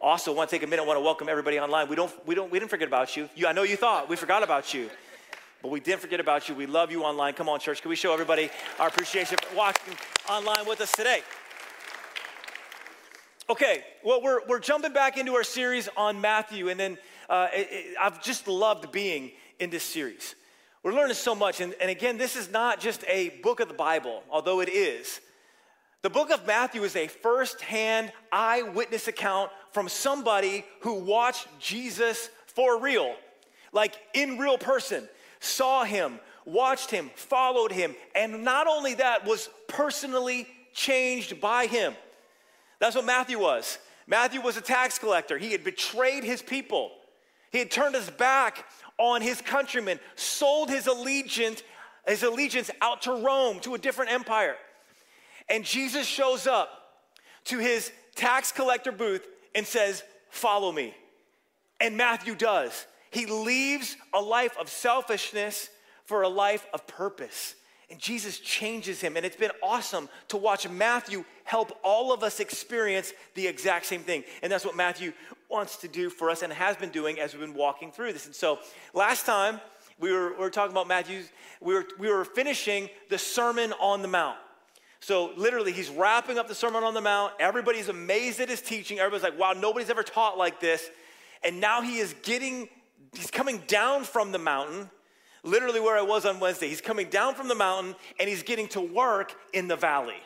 Also, want to take a minute. Want to welcome everybody online. We don't, we don't, we didn't forget about you. you. I know you thought we forgot about you, but we didn't forget about you. We love you online. Come on, church. Can we show everybody our appreciation for watching online with us today? Okay, well, we're, we're jumping back into our series on Matthew, and then uh, it, it, I've just loved being in this series. We're learning so much, and, and again, this is not just a book of the Bible, although it is. The book of Matthew is a first-hand eyewitness account from somebody who watched Jesus for real, like in real person, saw him, watched him, followed him, and not only that, was personally changed by him. That's what Matthew was. Matthew was a tax collector. He had betrayed his people. He had turned his back on his countrymen, sold his allegiance, his allegiance out to Rome, to a different empire. And Jesus shows up to his tax collector booth and says, Follow me. And Matthew does. He leaves a life of selfishness for a life of purpose. And Jesus changes him. And it's been awesome to watch Matthew help all of us experience the exact same thing. And that's what Matthew wants to do for us and has been doing as we've been walking through this. And so last time we were, we were talking about Matthew, we were, we were finishing the Sermon on the Mount. So literally, he's wrapping up the Sermon on the Mount. Everybody's amazed at his teaching. Everybody's like, wow, nobody's ever taught like this. And now he is getting, he's coming down from the mountain literally where I was on Wednesday. He's coming down from the mountain and he's getting to work in the valley,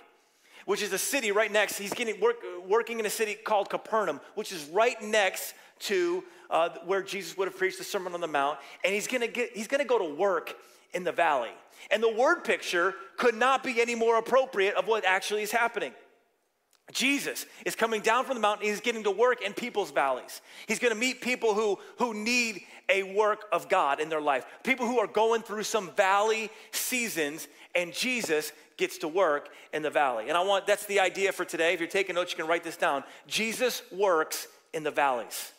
which is a city right next. He's getting work, working in a city called Capernaum, which is right next to uh, where Jesus would have preached the Sermon on the Mount. And he's gonna get he's gonna go to work in the valley. And the word picture could not be any more appropriate of what actually is happening. Jesus is coming down from the mountain. He's getting to work in people's valleys. He's going to meet people who, who need a work of God in their life, people who are going through some valley seasons, and Jesus gets to work in the valley. And I want that's the idea for today. If you're taking notes, you can write this down. Jesus works in the valleys.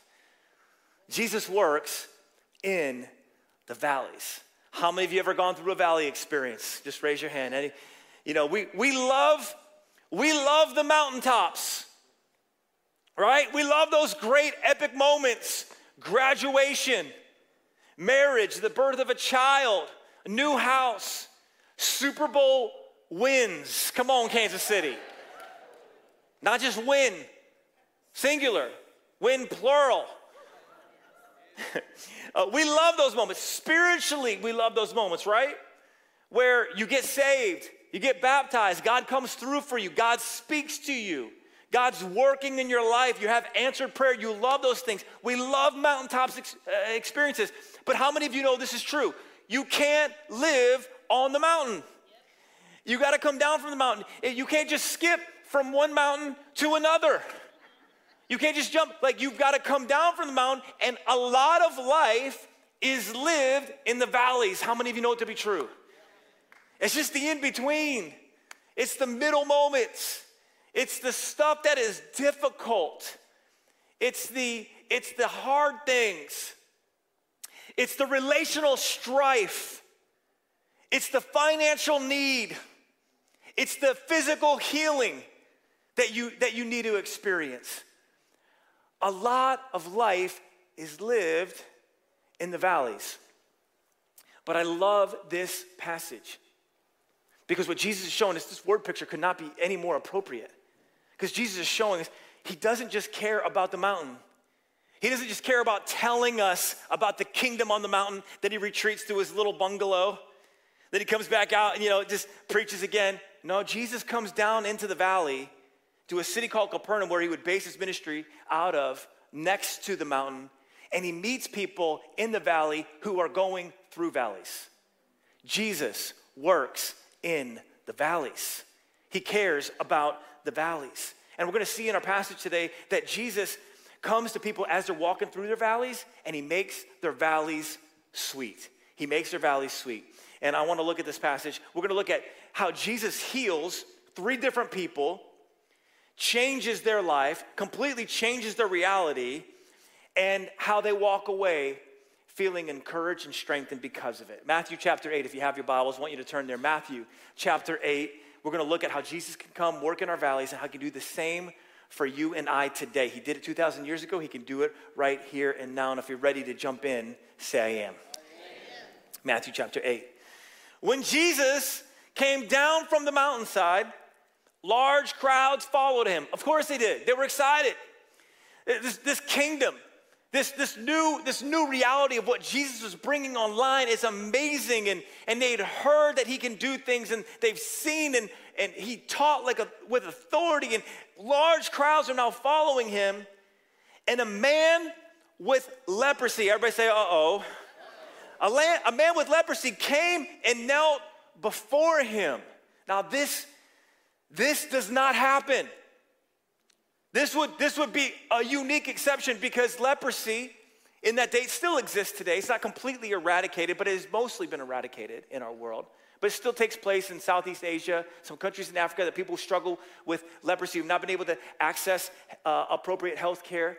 Jesus works in the valleys. How many of you ever gone through a valley experience? Just raise your hand. Any, you know, we, we love we love the mountaintops, right? We love those great epic moments graduation, marriage, the birth of a child, a new house, Super Bowl wins. Come on, Kansas City. Not just win, singular, win plural. uh, we love those moments. Spiritually, we love those moments, right? Where you get saved you get baptized, God comes through for you, God speaks to you. God's working in your life. You have answered prayer. You love those things. We love mountaintop ex- uh, experiences. But how many of you know this is true? You can't live on the mountain. You got to come down from the mountain. You can't just skip from one mountain to another. You can't just jump. Like you've got to come down from the mountain. And a lot of life is lived in the valleys. How many of you know it to be true? It's just the in between, it's the middle moments, it's the stuff that is difficult, it's the, it's the hard things, it's the relational strife, it's the financial need, it's the physical healing that you, that you need to experience. A lot of life is lived in the valleys. But I love this passage because what Jesus is showing us, this word picture could not be any more appropriate. Because Jesus is showing us he doesn't just care about the mountain. He doesn't just care about telling us about the kingdom on the mountain, that he retreats to his little bungalow, that he comes back out and, you know, just preaches again. No, Jesus comes down into the valley to a city called Capernaum where he would base his ministry out of, next to the mountain, and he meets people in the valley who are going through valleys. Jesus works in the valleys. He cares about the valleys. And we're to see in our passage today that Jesus comes to people as they're walking through their valleys and he makes their valleys sweet. He makes their valleys sweet. And I want to look at this passage. We're to look at how Jesus heals three different people, changes their life, completely changes their reality, and how they walk away feeling encouraged and strengthened because of it. Matthew chapter 8, if you have your Bibles, I want you to turn there. Matthew chapter 8, we're to look at how Jesus can come work in our valleys and how he can do the same for you and I today. He did it 2,000 years ago. He can do it right here and now. And if you're ready to jump in, say, I am. Matthew chapter 8. When Jesus came down from the mountainside, large crowds followed him. Of course they did. They were excited. This, this kingdom, this, this, new, this new reality of what Jesus was bringing online is amazing. And, and they'd heard that he can do things and they've seen and, and he taught like a, with authority. And large crowds are now following him. And a man with leprosy, everybody say, uh oh. A, a man with leprosy came and knelt before him. Now, this, this does not happen. This would, this would be a unique exception because leprosy in that day still exists today. It's not completely eradicated, but it has mostly been eradicated in our world. But it still takes place in Southeast Asia, some countries in Africa that people struggle with leprosy, have not been able to access uh, appropriate health care.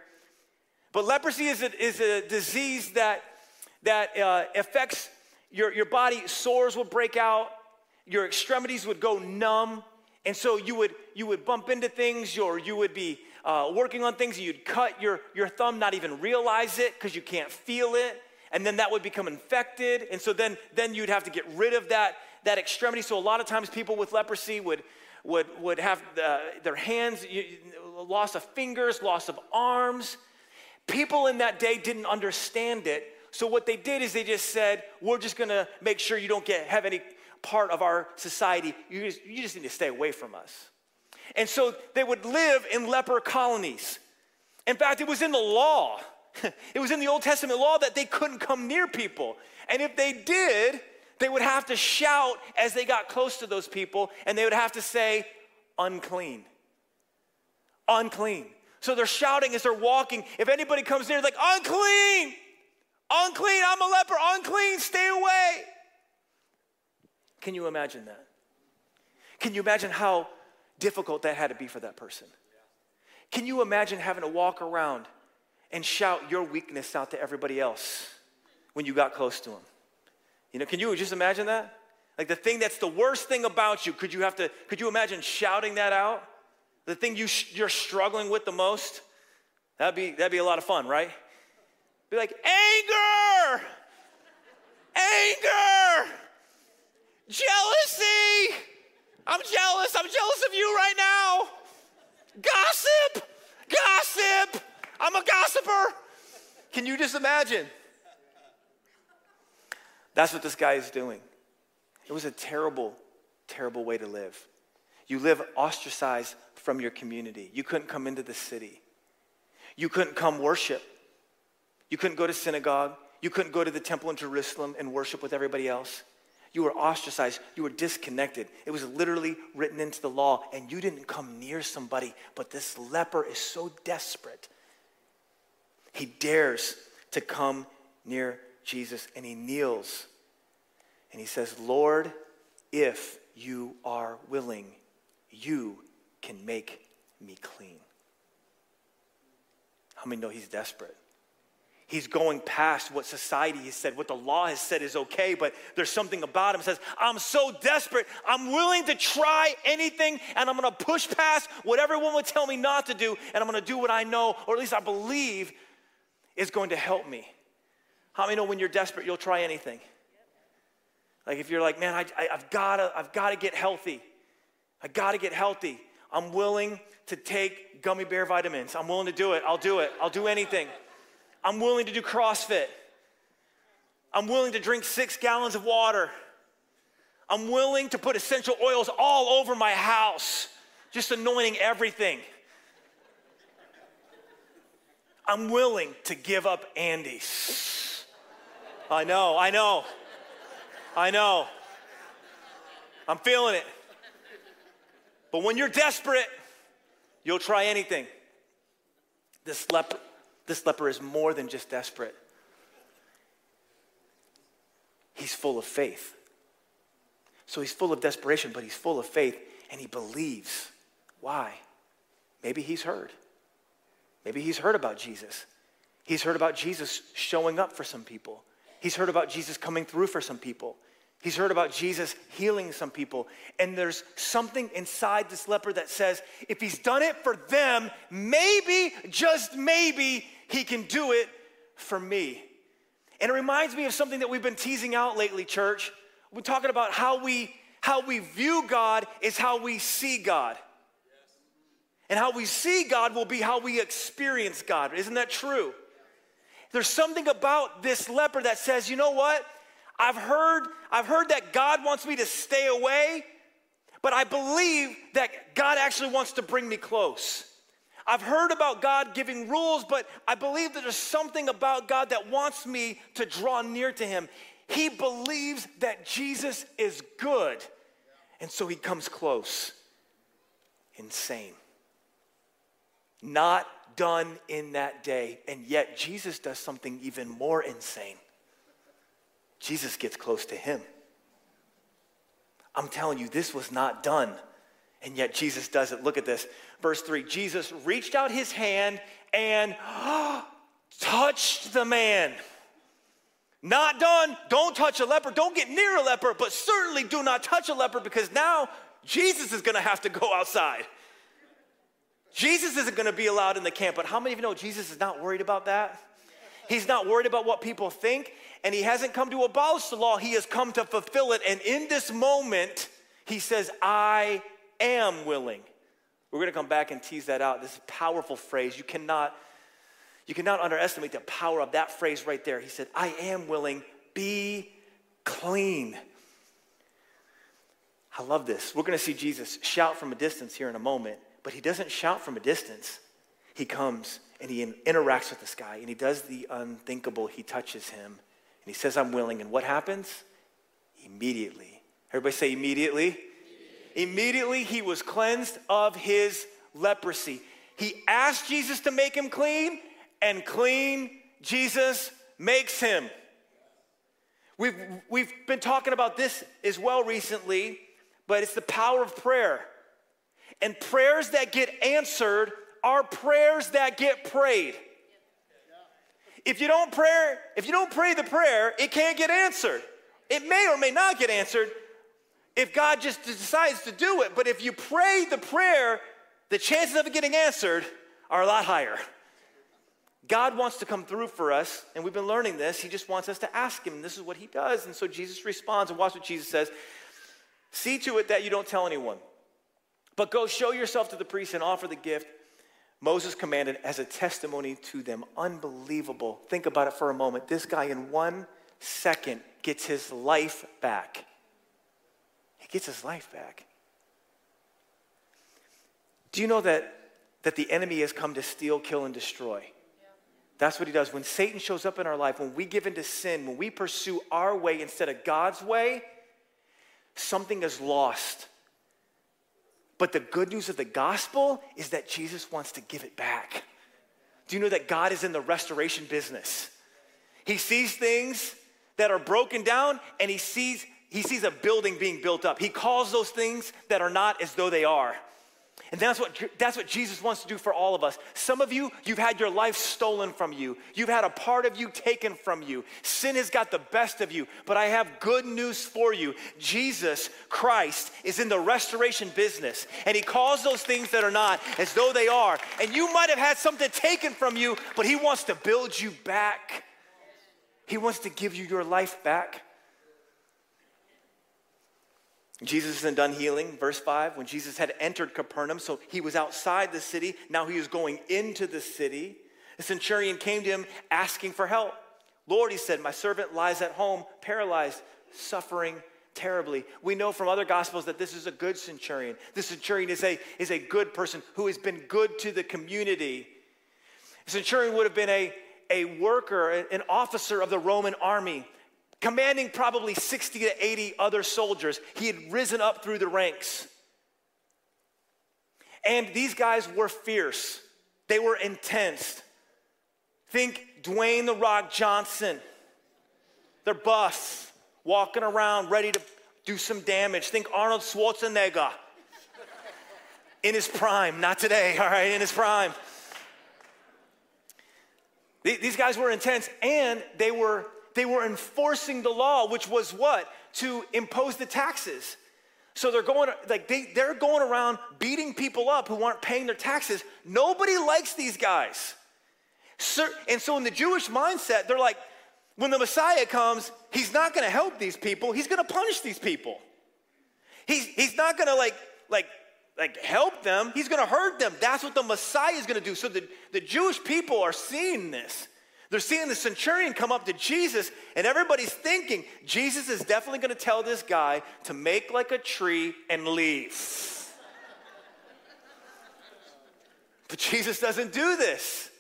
But leprosy is a, is a disease that, that uh, affects your, your body, sores will break out, your extremities would go numb, and so you would, you would bump into things or you would be uh, working on things, and you'd cut your, your thumb, not even realize it because you can't feel it. And then that would become infected. And so then, then you'd have to get rid of that, that extremity. So a lot of times people with leprosy would, would, would have the, their hands, loss of fingers, loss of arms. People in that day didn't understand it. So what they did is they just said, we're just gonna make sure you don't get, have any part of our society. You just, you just need to stay away from us. And so they would live in leper colonies. In fact, it was in the law. It was in the Old Testament law that they couldn't come near people. And if they did, they would have to shout as they got close to those people, and they would have to say, unclean. Unclean. So they're shouting as they're walking. If anybody comes near, like, unclean, unclean, I'm a leper, unclean, stay away. Can you imagine that? Can you imagine how difficult that had to be for that person? Can you imagine having to walk around and shout your weakness out to everybody else when you got close to them? You know, can you just imagine that? Like the thing that's the worst thing about you, could you have to, could you imagine shouting that out? The thing you sh- you're struggling with the most? That'd be, that'd be a lot of fun, right? Be like, anger! Anger! Jealousy! I'm jealous. I'm jealous of you right now. Gossip! Gossip! I'm a gossiper. Can you just imagine? That's what this guy is doing. It was a terrible, terrible way to live. You live ostracized from your community. You couldn't come into the city. You couldn't come worship. You couldn't go to synagogue. You couldn't go to the temple in Jerusalem and worship with everybody else. You were ostracized. You were disconnected. It was literally written into the law, and you didn't come near somebody. But this leper is so desperate. He dares to come near Jesus, and he kneels and he says, Lord, if you are willing, you can make me clean. How many know he's desperate? He's going past what society has said, what the law has said is okay, but there's something about him says, I'm so desperate, I'm willing to try anything, and I'm gonna push past what everyone would tell me not to do, and I'm gonna do what I know, or at least I believe is going to help me. How many know when you're desperate, you'll try anything? Like if you're like, man, I, I, I've gotta, I've gotta get healthy. I gotta get healthy. I'm willing to take gummy bear vitamins. I'm willing to do it. I'll do it. I'll do anything. I'm willing to do CrossFit. I'm willing to drink six gallons of water. I'm willing to put essential oils all over my house, just anointing everything. I'm willing to give up Andy's. I know, I know, I know. I'm feeling it. But when you're desperate, you'll try anything. This leper, this leper is more than just desperate, he's full of faith. So he's full of desperation, but he's full of faith and he believes. Why? Maybe he's heard. Maybe he's heard about Jesus. He's heard about Jesus showing up for some people. He's heard about Jesus coming through for some people. He's heard about Jesus healing some people. And there's something inside this leper that says, if he's done it for them, maybe, just maybe, he can do it for me. And it reminds me of something that we've been teasing out lately, church. We're talking about how we how we view God is how we see God. And how we see God will be how we experience God. Isn't that true? There's something about this leper that says, you know what? I've heard, I've heard that God wants me to stay away, but I believe that God actually wants to bring me close. I've heard about God giving rules, but I believe that there's something about God that wants me to draw near to Him. He believes that Jesus is good, and so he comes close. Insane. Not done in that day, and yet Jesus does something even more insane. Jesus gets close to him. I'm telling you, this was not done. And yet Jesus does it. Look at this. Verse 3 Jesus reached out his hand and touched the man. Not done. Don't touch a leper. Don't get near a leper, but certainly do not touch a leper because now Jesus is going to have to go outside. Jesus isn't going to be allowed in the camp, but how many of you know Jesus is not worried about that? He's not worried about what people think and he hasn't come to abolish the law, he has come to fulfill it. And in this moment, he says, I am willing. We're going to come back and tease that out. This powerful phrase. You cannot, you cannot underestimate the power of that phrase right there. He said, I am willing, be clean. I love this. We're going to see Jesus shout from a distance here in a moment, but he doesn't shout from a distance. He comes and he interacts with this guy and he does the unthinkable. He touches him and he says, I'm willing. And what happens? Immediately. Everybody say immediately. Immediately, he was cleansed of his leprosy. He asked Jesus to make him clean, and clean Jesus makes him. We've, we've been talking about this as well recently, but it's the power of prayer. And prayers that get answered are prayers that get prayed. If you don't pray, if you don't pray the prayer, it can't get answered. It may or may not get answered if God just decides to do it. But if you pray the prayer, the chances of it getting answered are a lot higher. God wants to come through for us, and we've been learning this. He just wants us to ask Him, and this is what He does. And so Jesus responds, and watch what Jesus says See to it that you don't tell anyone, but go show yourself to the priest and offer the gift Moses commanded as a testimony to them. Unbelievable. Think about it for a moment. This guy, in one second, gets his life back. Gets his life back. Do you know that, that the enemy has come to steal, kill, and destroy? That's what he does. When Satan shows up in our life, when we give into sin, when we pursue our way instead of God's way, something is lost. But the good news of the gospel is that Jesus wants to give it back. Do you know that God is in the restoration business? He sees things that are broken down and he sees he sees a building being built up. He calls those things that are not as though they are. And that's what, that's what Jesus wants to do for all of us. Some of you, you've had your life stolen from you. You've had a part of you taken from you. Sin has got the best of you. But I have good news for you. Jesus Christ is in the restoration business. And he calls those things that are not as though they are. And you might have had something taken from you, but he wants to build you back. He wants to give you your life back. Jesus isn't done healing. Verse 5 when Jesus had entered Capernaum, so he was outside the city, now he was going into the city. The centurion came to him asking for help. Lord, he said, my servant lies at home, paralyzed, suffering terribly. We know from other gospels that this is a good centurion. This centurion is a, is a good person who has been good to the community. A centurion would have been a, a worker, an officer of the Roman army commanding probably 60 to 80 other soldiers. He had risen up through the ranks. And these guys were fierce, they were intense. Think Dwayne the Rock Johnson. They're buffs, walking around ready to do some damage. Think Arnold Schwarzenegger in his prime, not today, all right, in his prime. These guys were intense and they were they were enforcing the law, which was what? to impose the taxes. So they're going like they, they're going around beating people up who aren't paying their taxes. Nobody likes these guys. And so in the Jewish mindset, they're like, when the Messiah comes, he's not gonna help these people, he's gonna punish these people. He's, he's not gonna like, like, like help them, he's gonna hurt them. That's what the Messiah is gonna do. So the, the Jewish people are seeing this. They're seeing the centurion come up to Jesus, and everybody's thinking Jesus is definitely gonna tell this guy to make like a tree and leave. But Jesus doesn't do this.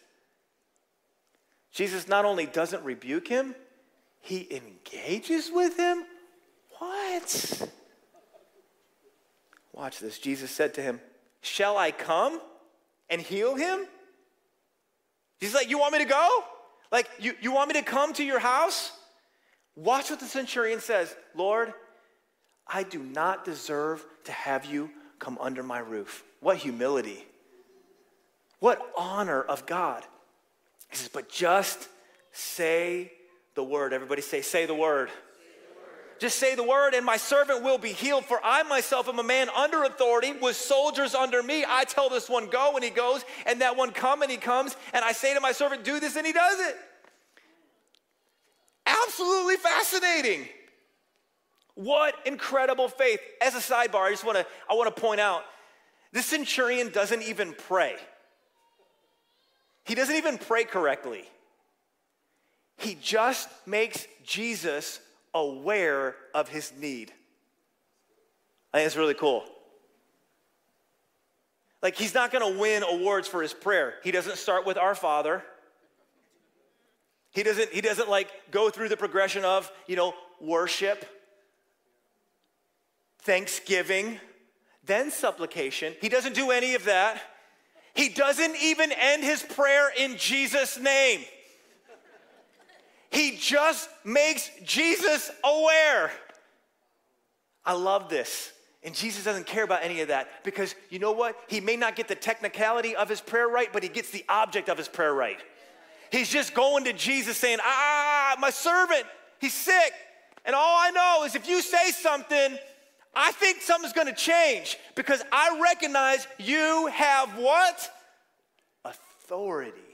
Jesus not only doesn't rebuke him, he engages with him. What? Watch this. Jesus said to him, Shall I come and heal him? He's like, You want me to go? Like, you, you want me to come to your house? Watch what the centurion says Lord, I do not deserve to have you come under my roof. What humility. What honor of God. He says, but just say the word. Everybody say, say the word. Just say the word, and my servant will be healed. For I myself am a man under authority with soldiers under me. I tell this one, go, and he goes, and that one, come, and he comes. And I say to my servant, do this, and he does it. Absolutely fascinating. What incredible faith. As a sidebar, I just want to I want to point out this centurion doesn't even pray. He doesn't even pray correctly. He just makes Jesus aware of his need. I think it's really cool. Like, he's not gonna win awards for his prayer. He doesn't start with Our Father. He doesn't, he doesn't like go through the progression of, you know, worship, thanksgiving, then supplication. He doesn't do any of that. He doesn't even end his prayer in Jesus' name. He just makes Jesus aware. I love this. And Jesus doesn't care about any of that because you know what? He may not get the technicality of his prayer right, but he gets the object of his prayer right. He's just going to Jesus saying, Ah, ah, ah, ah my servant, he's sick. And all I know is if you say something, I think something's gonna change because I recognize you have what? Authority.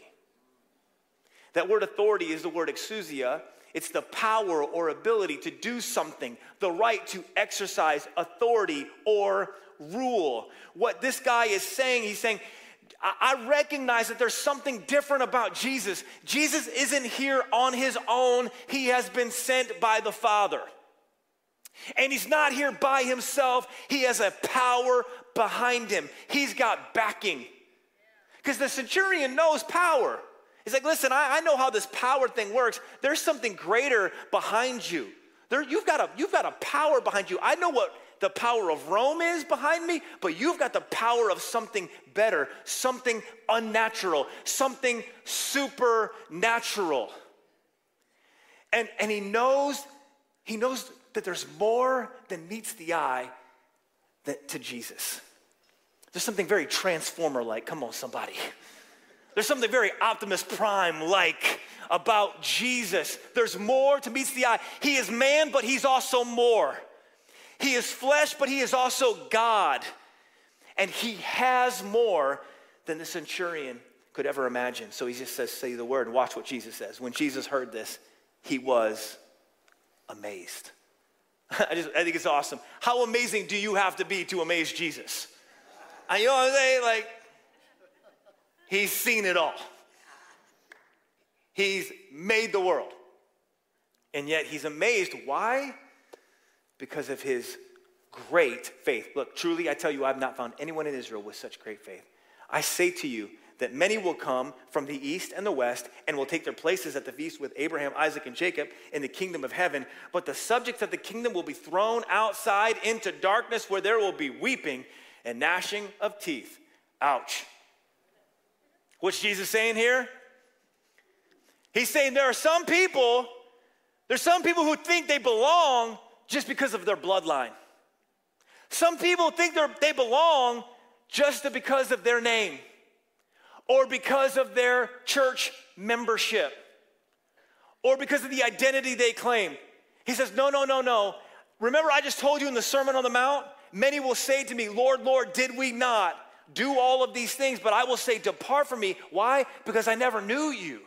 That word authority is the word exousia. It's the power or ability to do something, the right to exercise authority or rule. What this guy is saying, he's saying, I recognize that there's something different about Jesus. Jesus isn't here on his own, he has been sent by the Father. And he's not here by himself, he has a power behind him. He's got backing. Because the centurion knows power. He's like, listen, I, I, know how this power thing works. There's something greater behind you. There, you've, got a, you've got a power behind you. I know what the power of Rome is behind me, but you've got the power of something better, something unnatural, something supernatural. And, and he knows, he knows that there's more than meets the eye that, to Jesus. There's something very transformer like. Come on, somebody. There's something very Optimus Prime like about Jesus. There's more to meets the eye. He is man, but he's also more. He is flesh, but he is also God. And he has more than the centurion could ever imagine. So he just says, Say the word, and watch what Jesus says. When Jesus heard this, he was amazed. I, just, I think it's awesome. How amazing do you have to be to amaze Jesus? And you know what I'm saying? Like, he's seen it all. He's made the world. And yet he's amazed. Why? Because of his great faith. Look, truly, I tell you, I've not found anyone in Israel with such great faith. I say to you, that many will come from the east and the west and will take their places at the feast with Abraham, Isaac, and Jacob in the kingdom of heaven. But the subjects of the kingdom will be thrown outside into darkness where there will be weeping and gnashing of teeth. Ouch. What's Jesus saying here? He's saying there are some people, there's some people who think they belong just because of their bloodline. Some people think they belong just because of their name or because of their church membership or because of the identity they claim. He says, No, no, no, no. Remember, I just told you in the Sermon on the Mount, many will say to me, Lord, Lord, did we not do all of these things? But I will say, Depart from me. Why? Because I never knew you.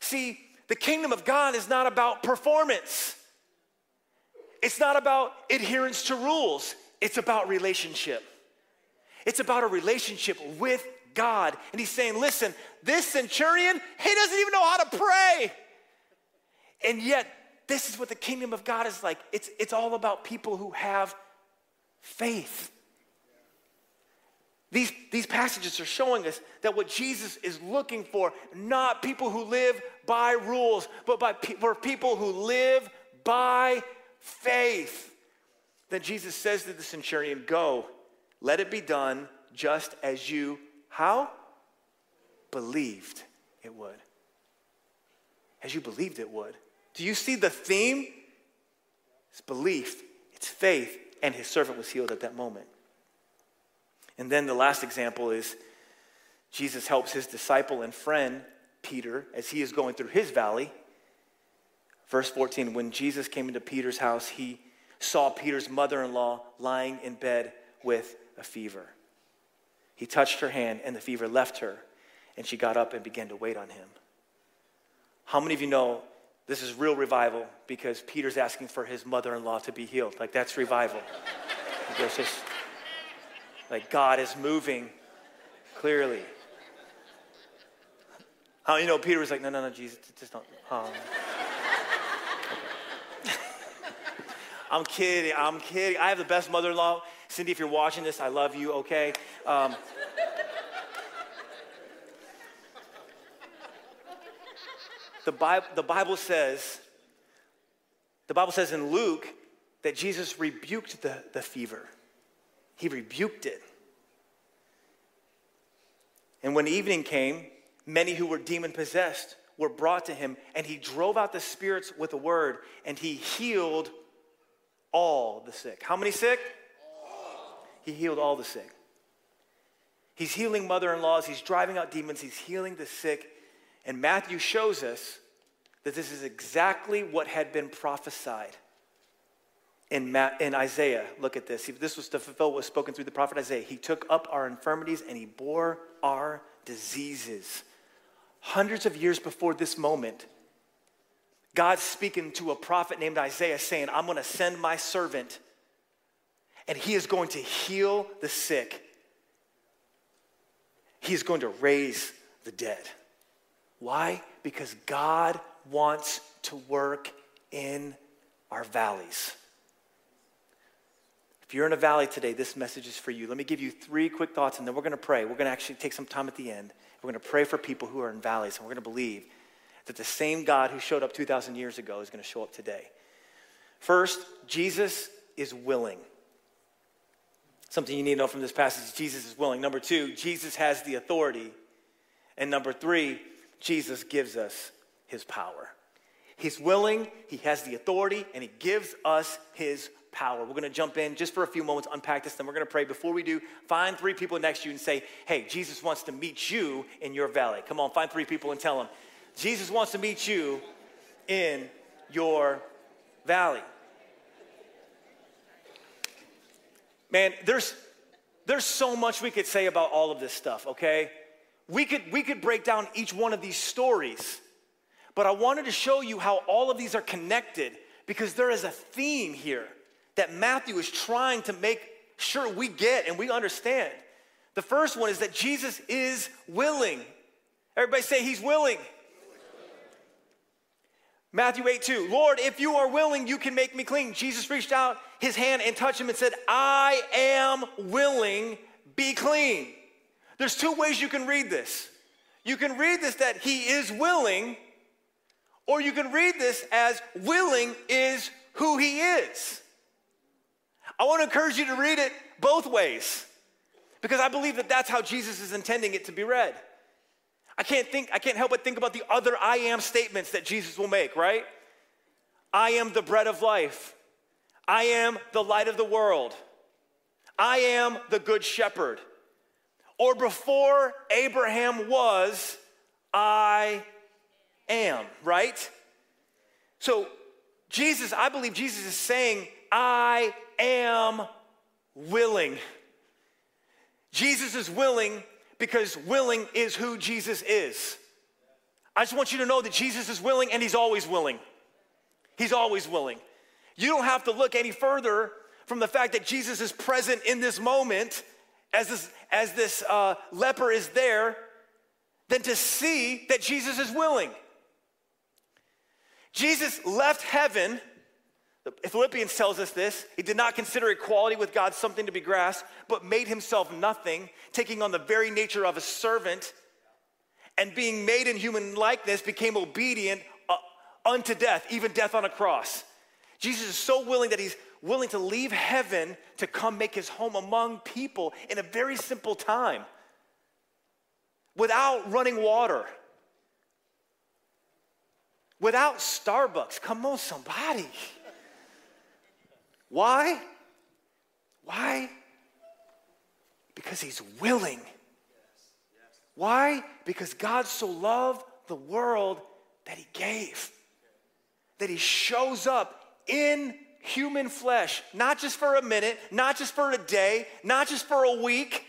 See, the kingdom of God is not about performance, it's not about adherence to rules, it's about relationship. It's about a relationship with God. And he's saying, Listen, this centurion, he doesn't even know how to pray. And yet, this is what the kingdom of God is like. It's, it's all about people who have faith. These, these passages are showing us that what Jesus is looking for, not people who live by rules, but by, for people who live by faith. Then Jesus says to the centurion, Go, let it be done just as you, how? Believed it would. As you believed it would. Do you see the theme? It's belief, it's faith, and his servant was healed at that moment. And then the last example is Jesus helps his disciple and friend, Peter, as he is going through his valley. Verse 14 When Jesus came into Peter's house, he saw Peter's mother in law lying in bed with a fever. He touched her hand, and the fever left her, and she got up and began to wait on him. How many of you know this is real revival because Peter's asking for his mother in law to be healed. Like, that's revival. There's just, like, God is moving clearly. How you know Peter was like, no, no, no, Jesus, just don't. Um. I'm kidding. I'm kidding. I have the best mother in law. Cindy, if you're watching this, I love you, okay? Um, the Bible, the Bible says, the Bible says in Luke that Jesus rebuked the, the fever. He rebuked it. And when evening came, many who were demon possessed were brought to him, and he drove out the spirits with a word, and he healed all the sick. How many sick? He healed all the sick. He's healing mother in laws, he's driving out demons, he's healing the sick, and Matthew shows us that this is exactly what had been prophesied in, in Isaiah. Look at this. This was to fulfill what was spoken through the prophet Isaiah. He took up our infirmities and he bore our diseases. Hundreds of years before this moment, God's speaking to a prophet named Isaiah saying, I'm going to send my servant and he is going to heal the sick. He is going to raise the dead. Why? Because God wants to work in our valleys. If you're in a valley today, this message is for you. Let me give you three quick thoughts and then we're going to pray. We're going to actually take some time at the end. We're going to pray for people who are in valleys and we're going to believe that the same God who showed up 2,000 years ago is going to show up today. First, Jesus is willing. Something you need to know from this passage Jesus is willing. Number two, Jesus has the authority. And number three, Jesus gives us his power. He's willing, he has the authority, and he gives us his power. We're gonna jump in just for a few moments, unpack this, then we're gonna pray. Before we do, find three people next to you and say, Hey, Jesus wants to meet you in your valley. Come on, find three people and tell them, Jesus wants to meet you in your valley. Man, there's, there's so much we could say about all of this stuff, okay? We could, we could break down each one of these stories, but I wanted to show you how all of these are connected because there is a theme here that Matthew is trying to make sure we get and we understand. The first one is that Jesus is willing. Everybody say he's willing. Matthew 8, 2. Lord, if you are willing, you can make me clean. Jesus reached out his hand and touched him and said, I am willing, be clean. There's two ways you can read this. You can read this that he is willing, or you can read this as willing is who he is. I want to encourage you to read it both ways because I believe that that's how Jesus is intending it to be read. I can't think, I can't help but think about the other I am statements that Jesus will make, right? I am the bread of life. I am the light of the world. I am the good shepherd. Or before Abraham was, I am, right? So Jesus, I believe Jesus is saying, I am willing. Jesus is willing because willing is who Jesus is. I just want you to know that Jesus is willing and he's always willing. He's always willing. You don't have to look any further from the fact that Jesus is present in this moment as this, as this uh, leper is there than to see that Jesus is willing. Jesus left heaven. Philippians tells us this. He did not consider equality with God something to be grasped, but made himself nothing, taking on the very nature of a servant, and being made in human likeness, became obedient uh, unto death, even death on a cross. Jesus is so willing that he's willing to leave heaven to come make his home among people in a very simple time without running water without Starbucks. Come on, somebody. Why? Why? Because he's willing. Why? Because God so loved the world that he gave, that he shows up in human flesh, not just for a minute, not just for a day, not just for a week,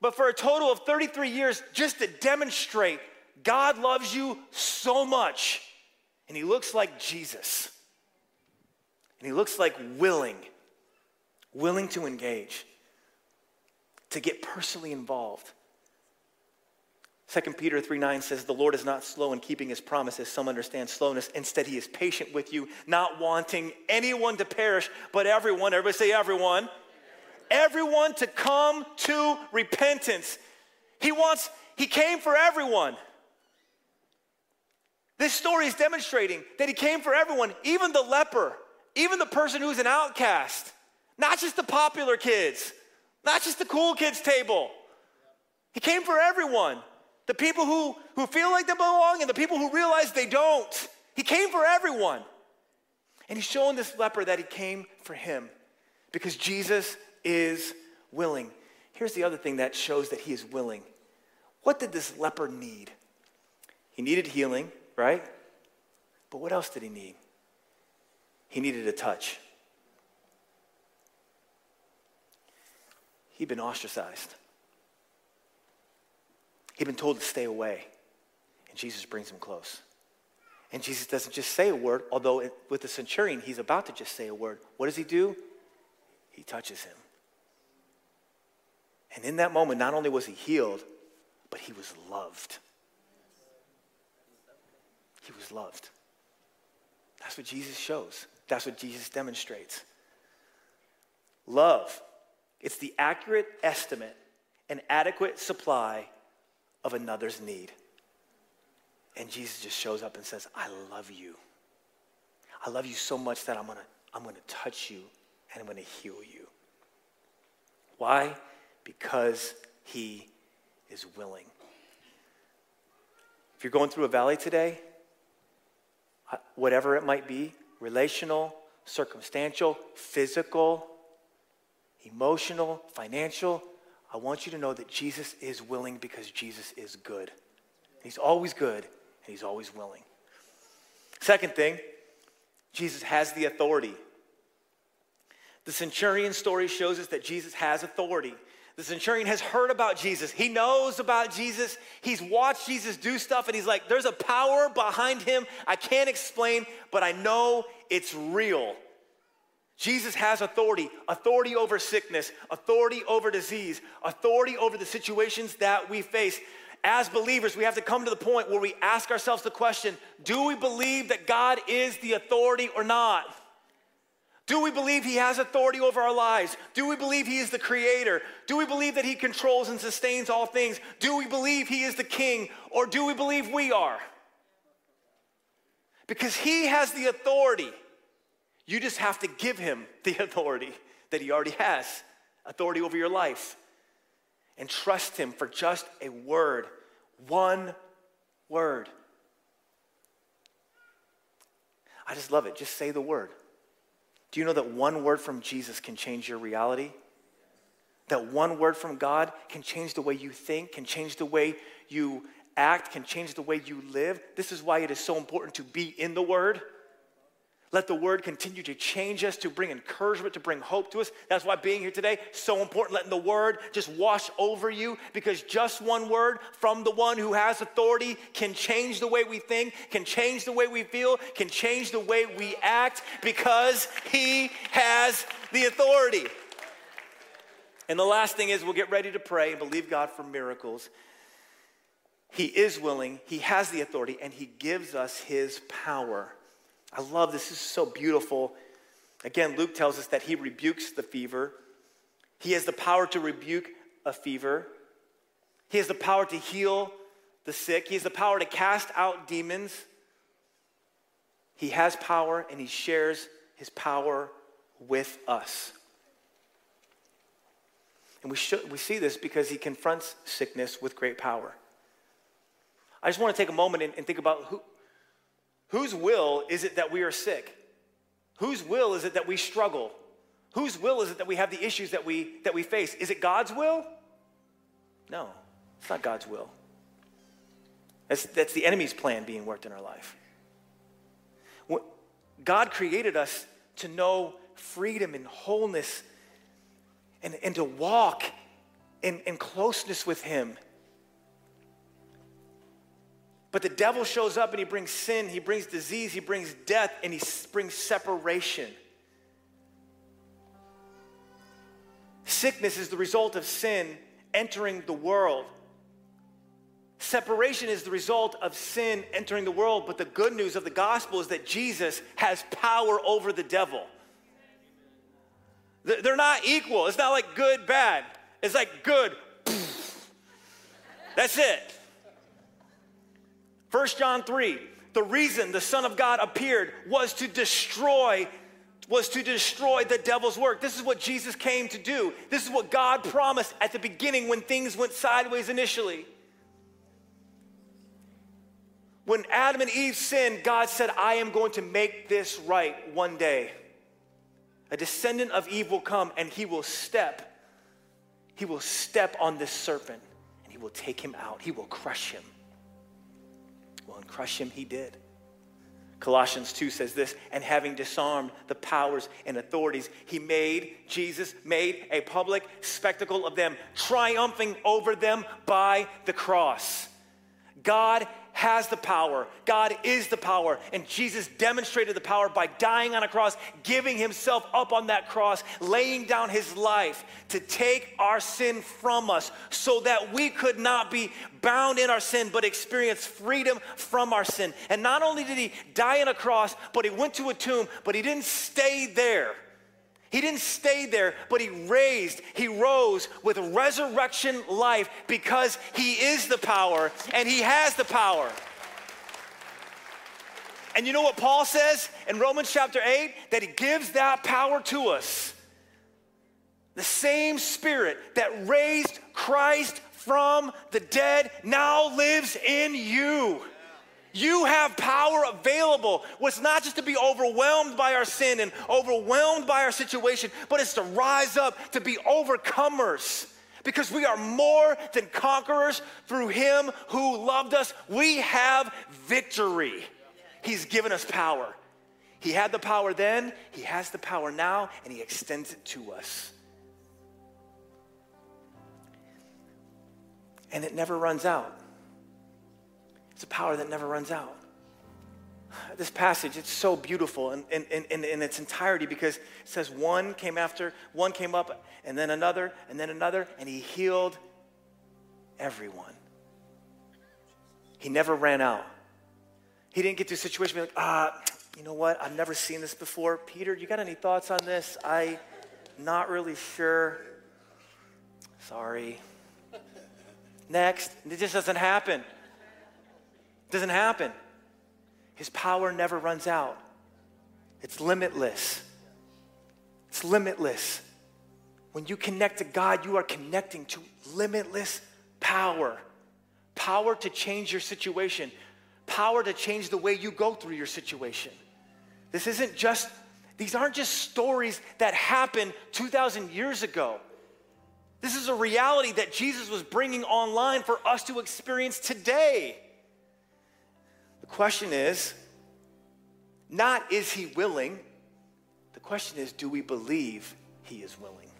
but for a total of 33 years just to demonstrate God loves you so much, and He looks like Jesus. And He looks like willing, willing to engage, to get personally involved. 2 Peter 3 9 says, The Lord is not slow in keeping his promises. Some understand slowness. Instead, he is patient with you, not wanting anyone to perish, but everyone, everybody say everyone, everyone to come to repentance. He wants, he came for everyone. This story is demonstrating that he came for everyone, even the leper, even the person who's an outcast, not just the popular kids, not just the cool kids table. He came for everyone. The people who, who feel like they belong and the people who realize they don't. He came for everyone. And he's showing this leper that he came for him because Jesus is willing. Here's the other thing that shows that he is willing. What did this leper need? He needed healing, right? But what else did he need? He needed a touch. He'd been ostracized. He'd been told to stay away. And Jesus brings him close. And Jesus doesn't just say a word, although it, with the centurion, he's about to just say a word. What does he do? He touches him. And in that moment, not only was he healed, but he was loved. He was loved. That's what Jesus shows. That's what Jesus demonstrates. Love, it's the accurate estimate and adequate supply of another's need. And Jesus just shows up and says, I love you. I love you so much that I'm gonna, I'm gonna touch you and I'm gonna heal you. Why? Because he is willing. If you're going through a valley today, whatever it might be relational, circumstantial, physical, emotional, financial I want you to know that Jesus is willing because Jesus is good. He's always good and he's always willing. Second thing, Jesus has the authority. The centurion story shows us that Jesus has authority. The centurion has heard about Jesus. He knows about Jesus. He's watched Jesus do stuff, and he's like, there's a power behind him I can't explain, but I know it's real. Jesus has authority authority over sickness, authority over disease, authority over the situations that we face. As believers, we have to come to the point where we ask ourselves the question do we believe that God is the authority or not? Do we believe He has authority over our lives? Do we believe He is the creator? Do we believe that He controls and sustains all things? Do we believe He is the king? Or do we believe we are? Because He has the authority. You just have to give Him the authority that He already has authority over your life. And trust Him for just a word, one word. I just love it. Just say the word. Do you know that one word from Jesus can change your reality? That one word from God can change the way you think, can change the way you act, can change the way you live. This is why it is so important to be in the Word, Let the word continue to change us, to bring encouragement, to bring hope to us. That's why being here today so important. Letting the word just wash over you because just one word from the one who has authority can change the way we think, can change the way we feel, can change the way we act because he has the authority. And the last thing is we'll get ready to pray and believe God for miracles. He is willing, he has the authority, and he gives us his power. I love this. This is so beautiful. Again, Luke tells us that he rebukes the fever. He has the power to rebuke a fever. He has the power to heal the sick. He has the power to cast out demons. He has power and he shares his power with us. And we, should, we see this because he confronts sickness with great power. I just want to take a moment and, and think about who, Whose will is it that we are sick? Whose will is it that we struggle? Whose will is it that we have the issues that we, that we face? Is it God's will? No, it's not God's will. That's, that's the enemy's plan being worked in our life. God created us to know freedom and wholeness and, and to walk in, in closeness with Him but the devil shows up and he brings sin, he brings disease, he brings death, and he brings separation. Sickness is the result of sin entering the world. Separation is the result of sin entering the world, but the good news of the gospel is that Jesus has power over the devil. They're not equal. It's not like good, bad. It's like good. That's it. 1 John 3, the reason the Son of God appeared was to destroy was to destroy the devil's work. This is what Jesus came to do. This is what God promised at the beginning when things went sideways initially. When Adam and Eve sinned, God said, I am going to make this right one day. A descendant of Eve will come and he will step, he will step on this serpent and he will take him out, he will crush him. Well, and crush him he did. Colossians 2 says this, and having disarmed the powers and authorities, he made, Jesus made a public spectacle of them, triumphing over them by the cross. God has the power. God is the power. And Jesus demonstrated the power by dying on a cross, giving himself up on that cross, laying down his life to take our sin from us so that we could not be bound in our sin, but experience freedom from our sin. And not only did he die on a cross, but he went to a tomb, but he didn't stay there. He didn't stay there, but he raised, he rose with resurrection life because he is the power and he has the power. And you know what Paul says in Romans chapter 8? That he gives that power to us. The same spirit that raised Christ from the dead now lives in you. You have power available. It's not just to be overwhelmed by our sin and overwhelmed by our situation, but it's to rise up to be overcomers because we are more than conquerors through Him who loved us. We have victory. He's given us power. He had the power then, He has the power now, and He extends it to us. And it never runs out. It's a power that never runs out. This passage, it's so beautiful in, in, in, in, its entirety because it says one came after, one came up, and then another, and then another, and he healed everyone. He never ran out. He didn't get to a situation where like, ah, you know what? I've never seen this before. Peter, you got any thoughts on this? I not really sure. Sorry. Next. It just doesn't happen. It doesn't happen. His power never runs out, it's limitless. It's limitless. When you connect to God, you are connecting to limitless power. Power to change your situation, power to change the way you go through your situation. This isn't just, these aren't just stories that happened 2,000 years ago. This is a reality that Jesus was bringing online for us to experience today. The question is Not is he willing. The question is, do we believe he is willing?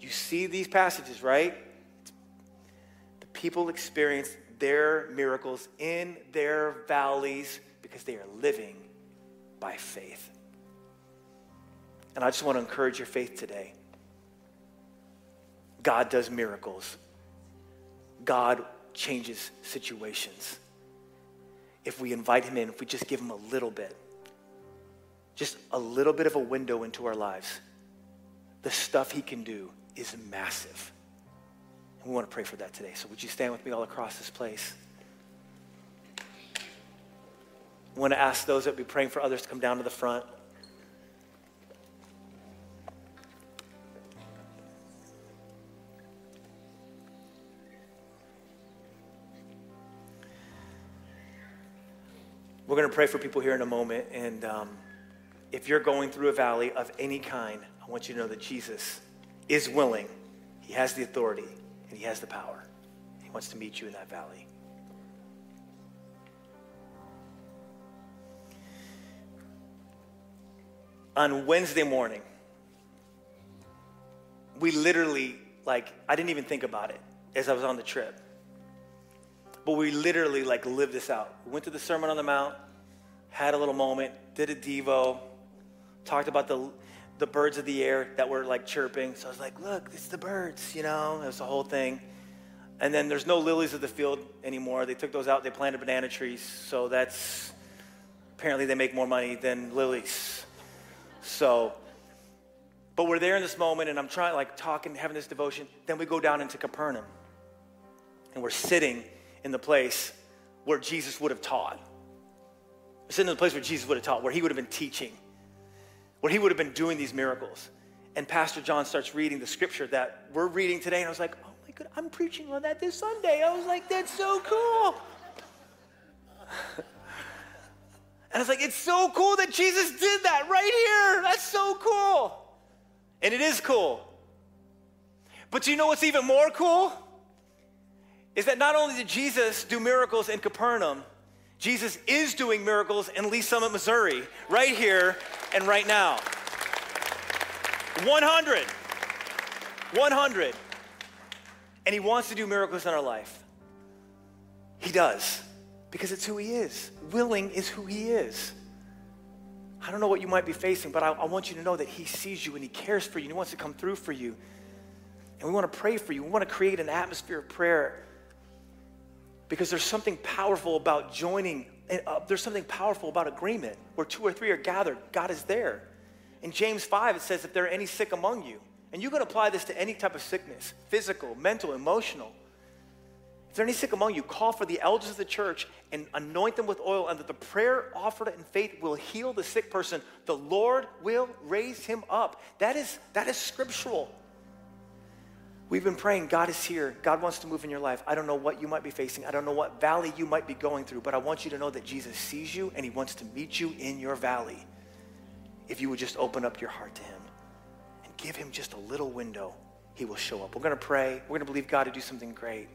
You see these passages, right? The people experience their miracles in their valleys because they are living by faith. And I just want to encourage your faith today. God does miracles. God changes situations. If we invite him in, if we just give him a little bit, just a little bit of a window into our lives, the stuff he can do is massive. And we want to pray for that today. So would you stand with me all across this place? I want to ask those that be praying for others to come down to the front. We're going to pray for people here in a moment. And um, if you're going through a valley of any kind, I want you to know that Jesus is willing, He has the authority, and He has the power. He wants to meet you in that valley. On Wednesday morning, we literally, like, I didn't even think about it as I was on the trip. But we literally like lived this out. We went to the Sermon on the Mount, had a little moment, did a Devo, talked about the, the birds of the air that were like chirping. So I was like, look, it's the birds, you know? It was the whole thing. And then there's no lilies of the field anymore. They took those out, they planted banana trees. So that's apparently they make more money than lilies. So, but we're there in this moment, and I'm trying, like, talking, having this devotion. Then we go down into Capernaum, and we're sitting in the place where Jesus would have taught. Sitting in the place where Jesus would have taught, where he would have been teaching, where he would have been doing these miracles. And Pastor John starts reading the scripture that we're reading today, and I was like, oh my God, I'm preaching on that this Sunday. I was like, that's so cool. and I was like, it's so cool that Jesus did that right here. That's so cool. And it is cool. But you know what's even more cool? Is that not only did Jesus do miracles in Capernaum, Jesus is doing miracles in Lee Summit, Missouri, right here and right now. 100. 100. And he wants to do miracles in our life. He does, because it's who he is. Willing is who he is. I don't know what you might be facing, but I, I want you to know that he sees you and he cares for you and he wants to come through for you. And we want to pray for you. We want to create an atmosphere of prayer because there's something powerful about joining, uh, there's something powerful about agreement where two or three are gathered, God is there. In James 5, it says, if there are any sick among you, and you can apply this to any type of sickness physical, mental, emotional. If there are any sick among you, call for the elders of the church and anoint them with oil, and that the prayer offered in faith will heal the sick person. The Lord will raise him up. That is, that is scriptural. We've been praying, God is here. God wants to move in your life. I don't know what you might be facing. I don't know what valley you might be going through, but I want you to know that Jesus sees you and he wants to meet you in your valley. If you would just open up your heart to him and give him just a little window, he will show up. We're going to pray. We're going to believe God to do something great.